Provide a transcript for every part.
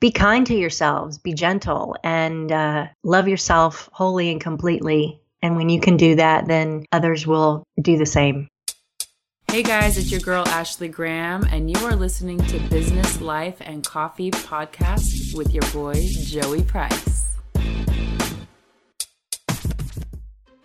be kind to yourselves, be gentle, and uh, love yourself wholly and completely. And when you can do that, then others will do the same. Hey guys, it's your girl Ashley Graham, and you are listening to Business, Life, and Coffee podcast with your boy Joey Price.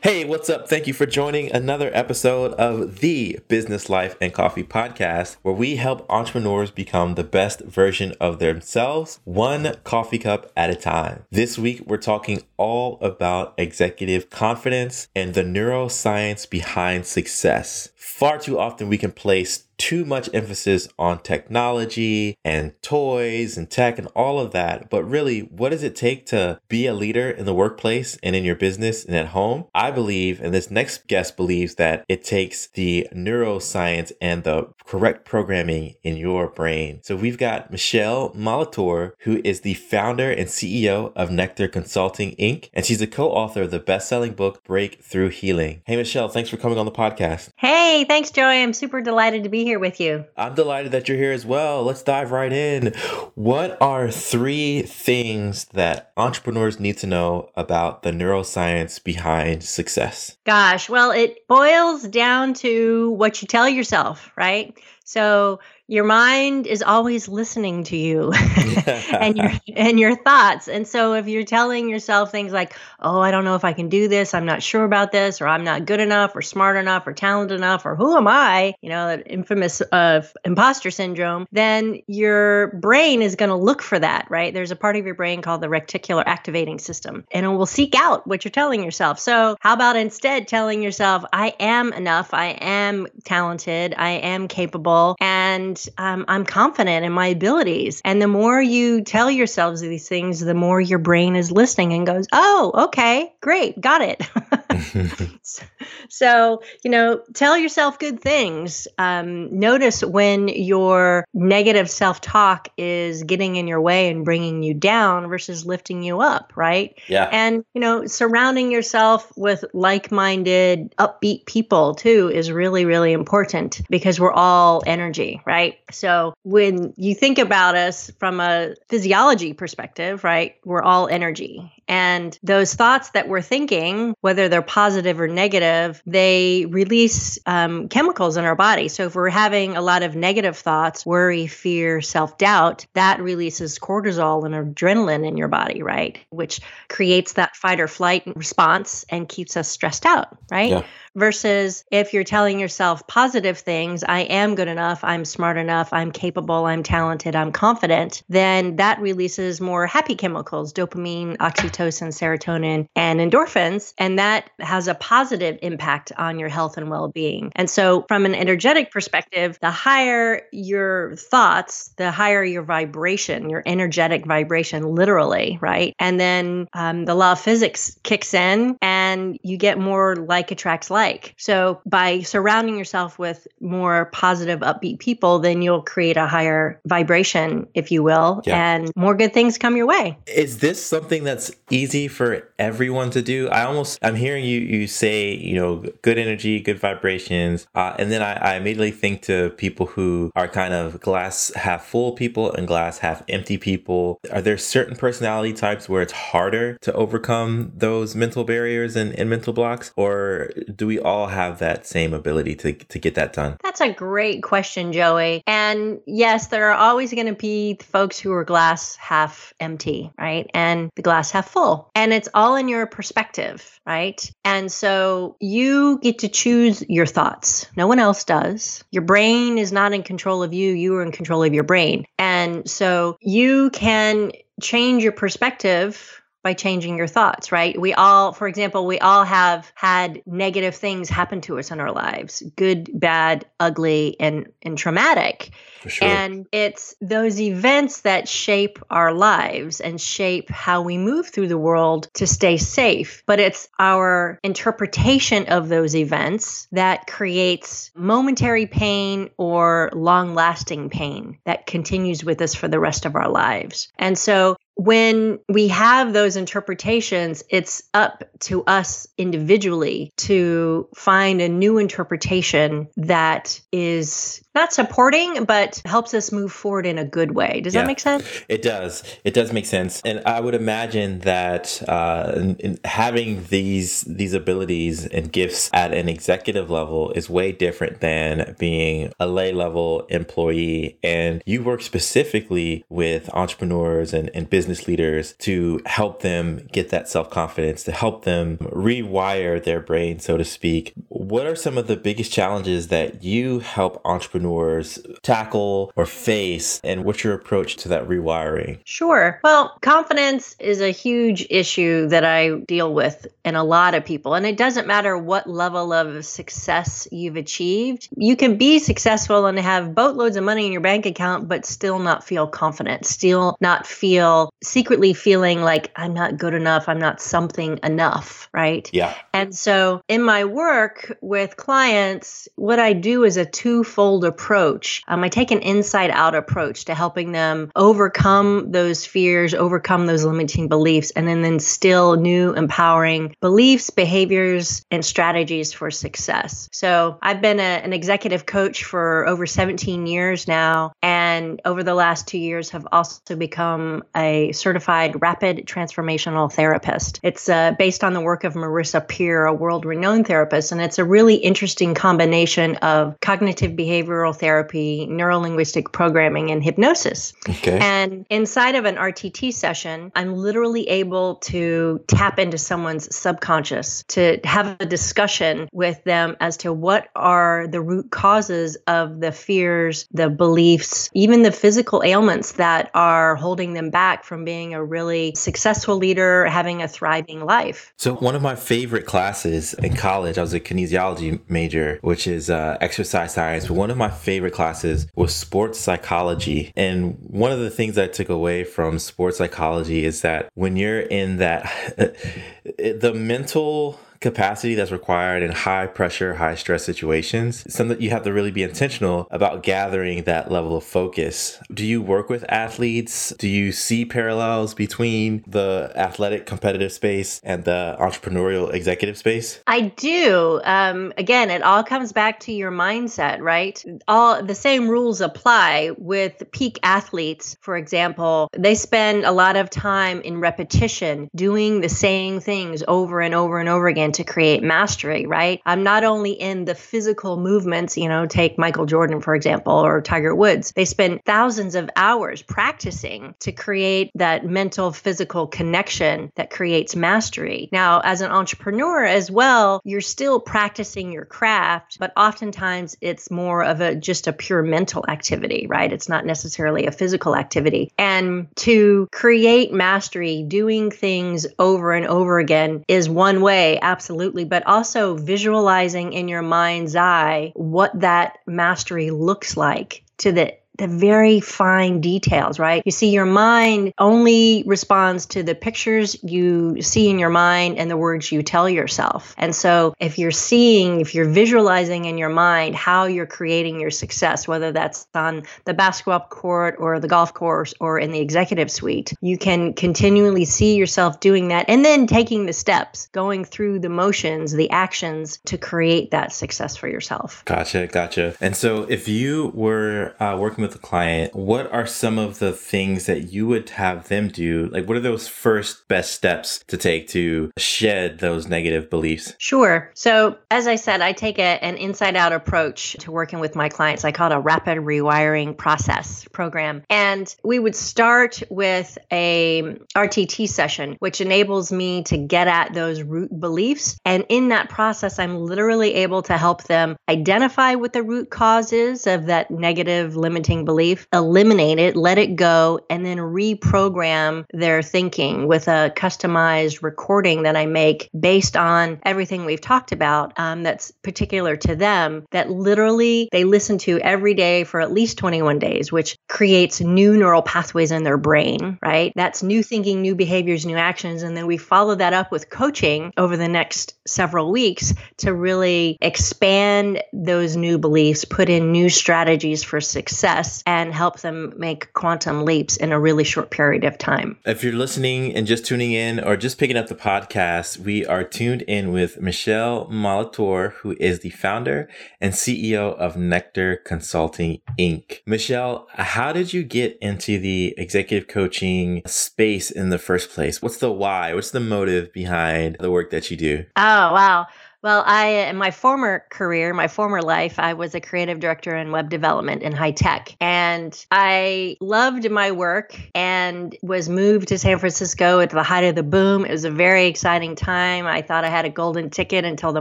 Hey, what's up? Thank you for joining another episode of the Business Life and Coffee podcast, where we help entrepreneurs become the best version of themselves, one coffee cup at a time. This week, we're talking all about executive confidence and the neuroscience behind success. Far too often, we can place too much emphasis on technology and toys and tech and all of that. But really, what does it take to be a leader in the workplace and in your business and at home? I believe, and this next guest believes, that it takes the neuroscience and the correct programming in your brain. So we've got Michelle Molitor, who is the founder and CEO of Nectar Consulting Inc., and she's a co author of the best selling book, Breakthrough Healing. Hey, Michelle, thanks for coming on the podcast. Hey, thanks, Joey. I'm super delighted to be here with you. I'm delighted that you're here as well. Let's dive right in. What are three things that entrepreneurs need to know about the neuroscience behind success? Gosh, well, it boils down to what you tell yourself, right? So your mind is always listening to you and your and your thoughts. And so if you're telling yourself things like, "Oh, I don't know if I can do this. I'm not sure about this or I'm not good enough or smart enough or talented enough or who am I?" You know, that infamous uh, imposter syndrome, then your brain is going to look for that, right? There's a part of your brain called the reticular activating system, and it will seek out what you're telling yourself. So, how about instead telling yourself, "I am enough. I am talented. I am capable." And and um, I'm confident in my abilities. And the more you tell yourselves these things, the more your brain is listening and goes, oh, okay, great, got it. so, you know, tell yourself good things. Um, notice when your negative self talk is getting in your way and bringing you down versus lifting you up, right? Yeah. And, you know, surrounding yourself with like minded, upbeat people too is really, really important because we're all energy, right? So when you think about us from a physiology perspective, right, we're all energy. And those thoughts that we're thinking, whether they're positive or negative, they release um, chemicals in our body. So if we're having a lot of negative thoughts, worry, fear, self doubt, that releases cortisol and adrenaline in your body, right? Which creates that fight or flight response and keeps us stressed out, right? Yeah. Versus if you're telling yourself positive things, I am good enough, I'm smart enough, I'm capable, I'm talented, I'm confident, then that releases more happy chemicals, dopamine, oxytocin serotonin, and endorphins. And that has a positive impact on your health and well being. And so, from an energetic perspective, the higher your thoughts, the higher your vibration, your energetic vibration, literally, right? And then um, the law of physics kicks in and you get more like attracts like. So, by surrounding yourself with more positive, upbeat people, then you'll create a higher vibration, if you will, yeah. and more good things come your way. Is this something that's easy for everyone to do. I almost I'm hearing you you say you know good energy, good vibrations, uh, and then I, I immediately think to people who are kind of glass half full people and glass half empty people. Are there certain personality types where it's harder to overcome those mental barriers and, and mental blocks, or do we all have that same ability to to get that done? That's a great question, Joey. And yes, there are always going to be folks who are glass half empty, right, and the glass half full. And it's all in your perspective, right? And so you get to choose your thoughts. No one else does. Your brain is not in control of you, you are in control of your brain. And so you can change your perspective by changing your thoughts, right? We all, for example, we all have had negative things happen to us in our lives good, bad, ugly, and, and traumatic. Sure. And it's those events that shape our lives and shape how we move through the world to stay safe. But it's our interpretation of those events that creates momentary pain or long lasting pain that continues with us for the rest of our lives. And so when we have those interpretations, it's up to us individually to find a new interpretation that is not supporting, but helps us move forward in a good way. Does yeah, that make sense? It does. It does make sense. And I would imagine that uh, in, in having these these abilities and gifts at an executive level is way different than being a lay level employee. And you work specifically with entrepreneurs and, and business leaders to help them get that self confidence, to help them rewire their brain, so to speak. What are some of the biggest challenges that you help entrepreneurs tackle or face? And what's your approach to that rewiring? Sure. Well, confidence is a huge issue that I deal with in a lot of people. And it doesn't matter what level of success you've achieved. You can be successful and have boatloads of money in your bank account, but still not feel confident, still not feel secretly feeling like I'm not good enough, I'm not something enough, right? Yeah. And so in my work with clients, what I do is a twofold approach. Um, I take an inside out approach to helping them overcome those fears, overcome those limiting beliefs, and then instill new empowering beliefs, behaviors, and strategies for success. So I've been a, an executive coach for over 17 years now, and over the last two years have also become a certified rapid transformational therapist. It's uh, based on the work of Marissa Peer, a world renowned therapist, and it's a really interesting combination of cognitive behavioral therapy, neuro linguistic programming, and hypnosis. Okay. And inside of an RTT session, I'm literally able to tap into someone's subconscious to have a discussion with them as to what are the root causes of the fears, the beliefs, even the physical ailments that are holding them back from being a really successful leader, having a thriving life. So, one of my favorite classes in college, I was a kinesiology major, which is uh, exercise science. But one of my favorite classes was sports psychology. And one of the things I took away from sports psychology is that when you're in that, the mental capacity that's required in high pressure, high stress situations. Something you have to really be intentional about gathering that level of focus. Do you work with athletes? Do you see parallels between the athletic competitive space and the entrepreneurial executive space? I do. Um, again, it all comes back to your mindset, right? All the same rules apply with peak athletes, for example. They spend a lot of time in repetition doing the same things over and over and over again to create mastery, right? I'm not only in the physical movements, you know, take Michael Jordan, for example, or Tiger Woods. They spend thousands of hours practicing to create that mental physical connection that creates mastery. Now, as an entrepreneur as well, you're still practicing your craft, but oftentimes it's more of a just a pure mental activity, right? It's not necessarily a physical activity. And to create mastery, doing things over and over again is one way, absolutely absolutely, but also visualizing in your mind's eye what that mastery looks like to the the very fine details, right? You see, your mind only responds to the pictures you see in your mind and the words you tell yourself. And so, if you're seeing, if you're visualizing in your mind how you're creating your success, whether that's on the basketball court or the golf course or in the executive suite, you can continually see yourself doing that and then taking the steps, going through the motions, the actions to create that success for yourself. Gotcha, gotcha. And so, if you were uh, working with a client, what are some of the things that you would have them do? Like, what are those first best steps to take to shed those negative beliefs? Sure. So, as I said, I take a, an inside out approach to working with my clients. I call it a rapid rewiring process program. And we would start with a RTT session, which enables me to get at those root beliefs. And in that process, I'm literally able to help them identify what the root cause is of that negative limiting limiting belief, eliminate it, let it go, and then reprogram their thinking with a customized recording that I make based on everything we've talked about um, that's particular to them that literally they listen to every day for at least 21 days, which creates new neural pathways in their brain, right? That's new thinking, new behaviors, new actions. And then we follow that up with coaching over the next several weeks to really expand those new beliefs, put in new strategies for success success and help them make quantum leaps in a really short period of time. If you're listening and just tuning in or just picking up the podcast, we are tuned in with Michelle Molitor, who is the founder and CEO of Nectar Consulting Inc. Michelle, how did you get into the executive coaching space in the first place? What's the why? What's the motive behind the work that you do? Oh, wow. Well, I in my former career, my former life, I was a creative director in web development in high tech. And I loved my work and was moved to San Francisco at the height of the boom. It was a very exciting time. I thought I had a golden ticket until the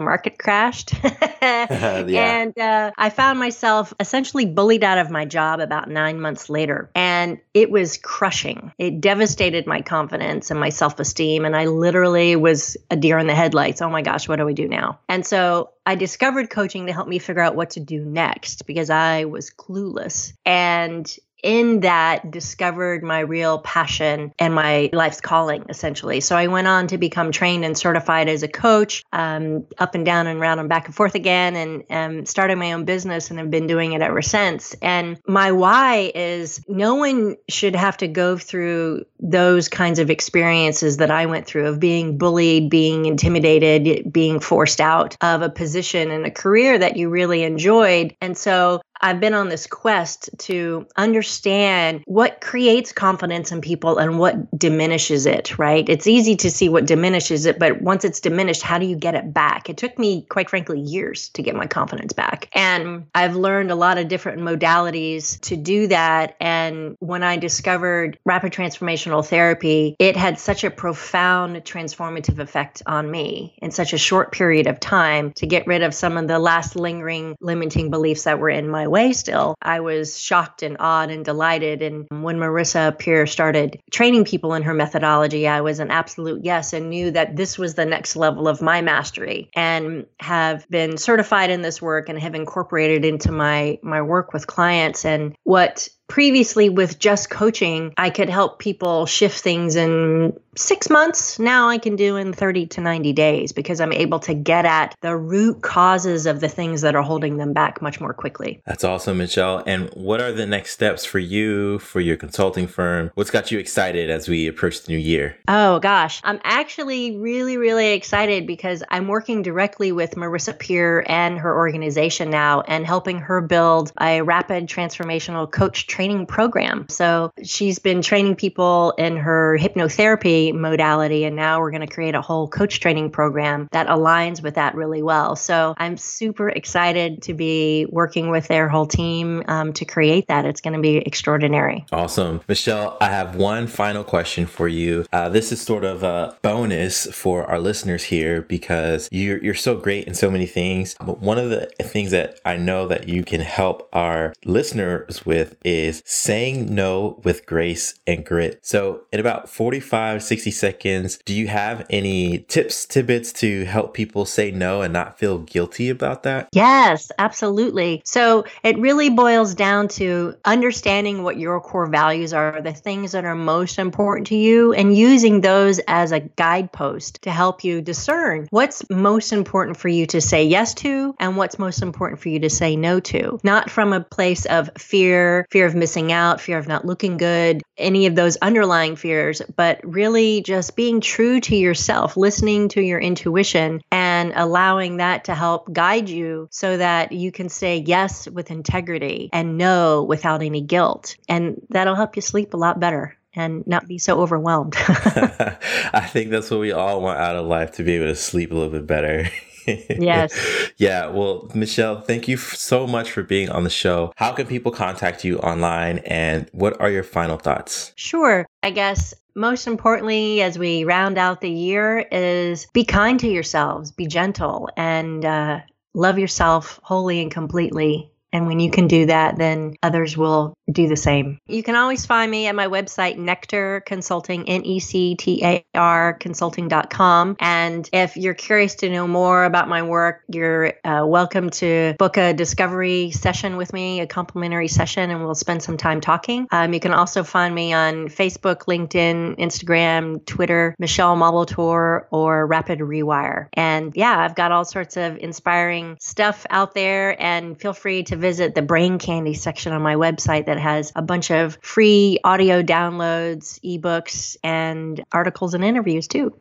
market crashed. yeah. And uh, I found myself essentially bullied out of my job about nine months later. And it was crushing. It devastated my confidence and my self esteem. And I literally was a deer in the headlights. Oh my gosh, what do we do now? And so I discovered coaching to help me figure out what to do next because I was clueless. And in that discovered my real passion and my life's calling essentially. So i went on to become trained and certified as a coach um, up and down and around and back and forth again and um, started my own business and have been doing it ever since. And my why is no one should have to go through those kinds of experiences that i went through of being bullied being intimidated being forced out of a position and a career that you really enjoyed. And so I've been on this quest to understand what creates confidence in people and what diminishes it, right? It's easy to see what diminishes it, but once it's diminished, how do you get it back? It took me, quite frankly, years to get my confidence back. And I've learned a lot of different modalities to do that. And when I discovered rapid transformational therapy, it had such a profound transformative effect on me in such a short period of time to get rid of some of the last lingering limiting beliefs that were in my way still. I was shocked and awed and delighted. And when Marissa Peer started training people in her methodology, I was an absolute yes and knew that this was the next level of my mastery and have been certified in this work and have incorporated into my my work with clients and what previously with just coaching, I could help people shift things in six months. Now I can do in 30 to 90 days because I'm able to get at the root causes of the things that are holding them back much more quickly. That's awesome, Michelle. And what are the next steps for you, for your consulting firm? What's got you excited as we approach the new year? Oh, gosh. I'm actually really, really excited because I'm working directly with Marissa Peer and her organization now and helping her build a rapid transformational coach training program. So she's been training people in her hypnotherapy modality, and now we're going to create a whole coach training program that aligns with that really well. So I'm super excited to be working with their whole team um, to create that. It's going to be extraordinary. Awesome. Michelle, I have one final question for you. Uh, this is sort of a bonus for our listeners here because you're, you're so great in so many things. But one of the things that I know that you can help our listeners with is is saying no with grace and grit. So, in about 45, 60 seconds, do you have any tips, tidbits to help people say no and not feel guilty about that? Yes, absolutely. So, it really boils down to understanding what your core values are, the things that are most important to you, and using those as a guidepost to help you discern what's most important for you to say yes to and what's most important for you to say no to. Not from a place of fear, fear of missing out, fear of not looking good, any of those underlying fears, but really just being true to yourself, listening to your intuition and allowing that to help guide you so that you can say yes with integrity and no without any guilt. And that'll help you sleep a lot better and not be so overwhelmed. I think that's what we all want out of life to be able to sleep a little bit better. yes. Yeah. Well, Michelle, thank you so much for being on the show. How can people contact you online and what are your final thoughts? Sure. I guess most importantly, as we round out the year, is be kind to yourselves, be gentle, and uh, love yourself wholly and completely. And when you can do that, then others will do the same. You can always find me at my website, Nectar Consulting, N E C T A R consulting.com. And if you're curious to know more about my work, you're uh, welcome to book a discovery session with me, a complimentary session, and we'll spend some time talking. Um, you can also find me on Facebook, LinkedIn, Instagram, Twitter, Michelle Molitor, or Rapid Rewire. And yeah, I've got all sorts of inspiring stuff out there, and feel free to visit the brain candy section on my website that has a bunch of free audio downloads, ebooks, and articles and interviews too.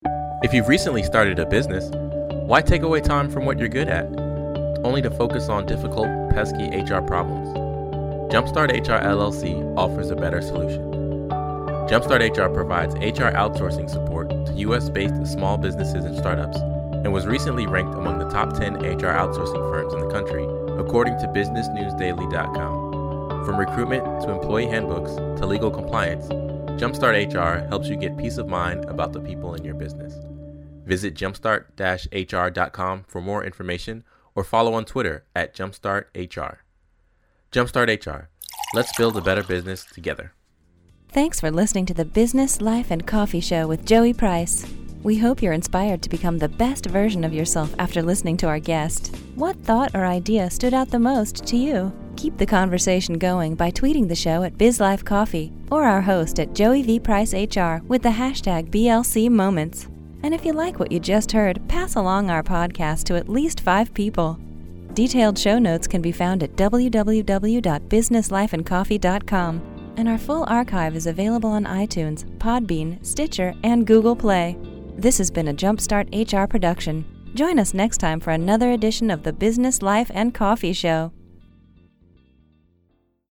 If you've recently started a business, why take away time from what you're good at? Only to focus on difficult, pesky HR problems. Jumpstart HR LLC offers a better solution. Jumpstart HR provides HR outsourcing support to US based small businesses and startups and was recently ranked among the top 10 HR outsourcing firms in the country, according to BusinessNewsDaily.com. From recruitment to employee handbooks to legal compliance, Jumpstart HR helps you get peace of mind about the people in your business. Visit jumpstart-hr.com for more information or follow on Twitter at jumpstarthr. Jumpstart HR. Let's build a better business together. Thanks for listening to the Business, Life, and Coffee Show with Joey Price. We hope you're inspired to become the best version of yourself after listening to our guest. What thought or idea stood out the most to you? Keep the conversation going by tweeting the show at BizLifeCoffee or our host at Joey V. Price HR with the hashtag BLC Moments. And if you like what you just heard, pass along our podcast to at least five people. Detailed show notes can be found at www.businesslifeandcoffee.com, and our full archive is available on iTunes, Podbean, Stitcher, and Google Play. This has been a Jumpstart HR production. Join us next time for another edition of the Business Life and Coffee Show.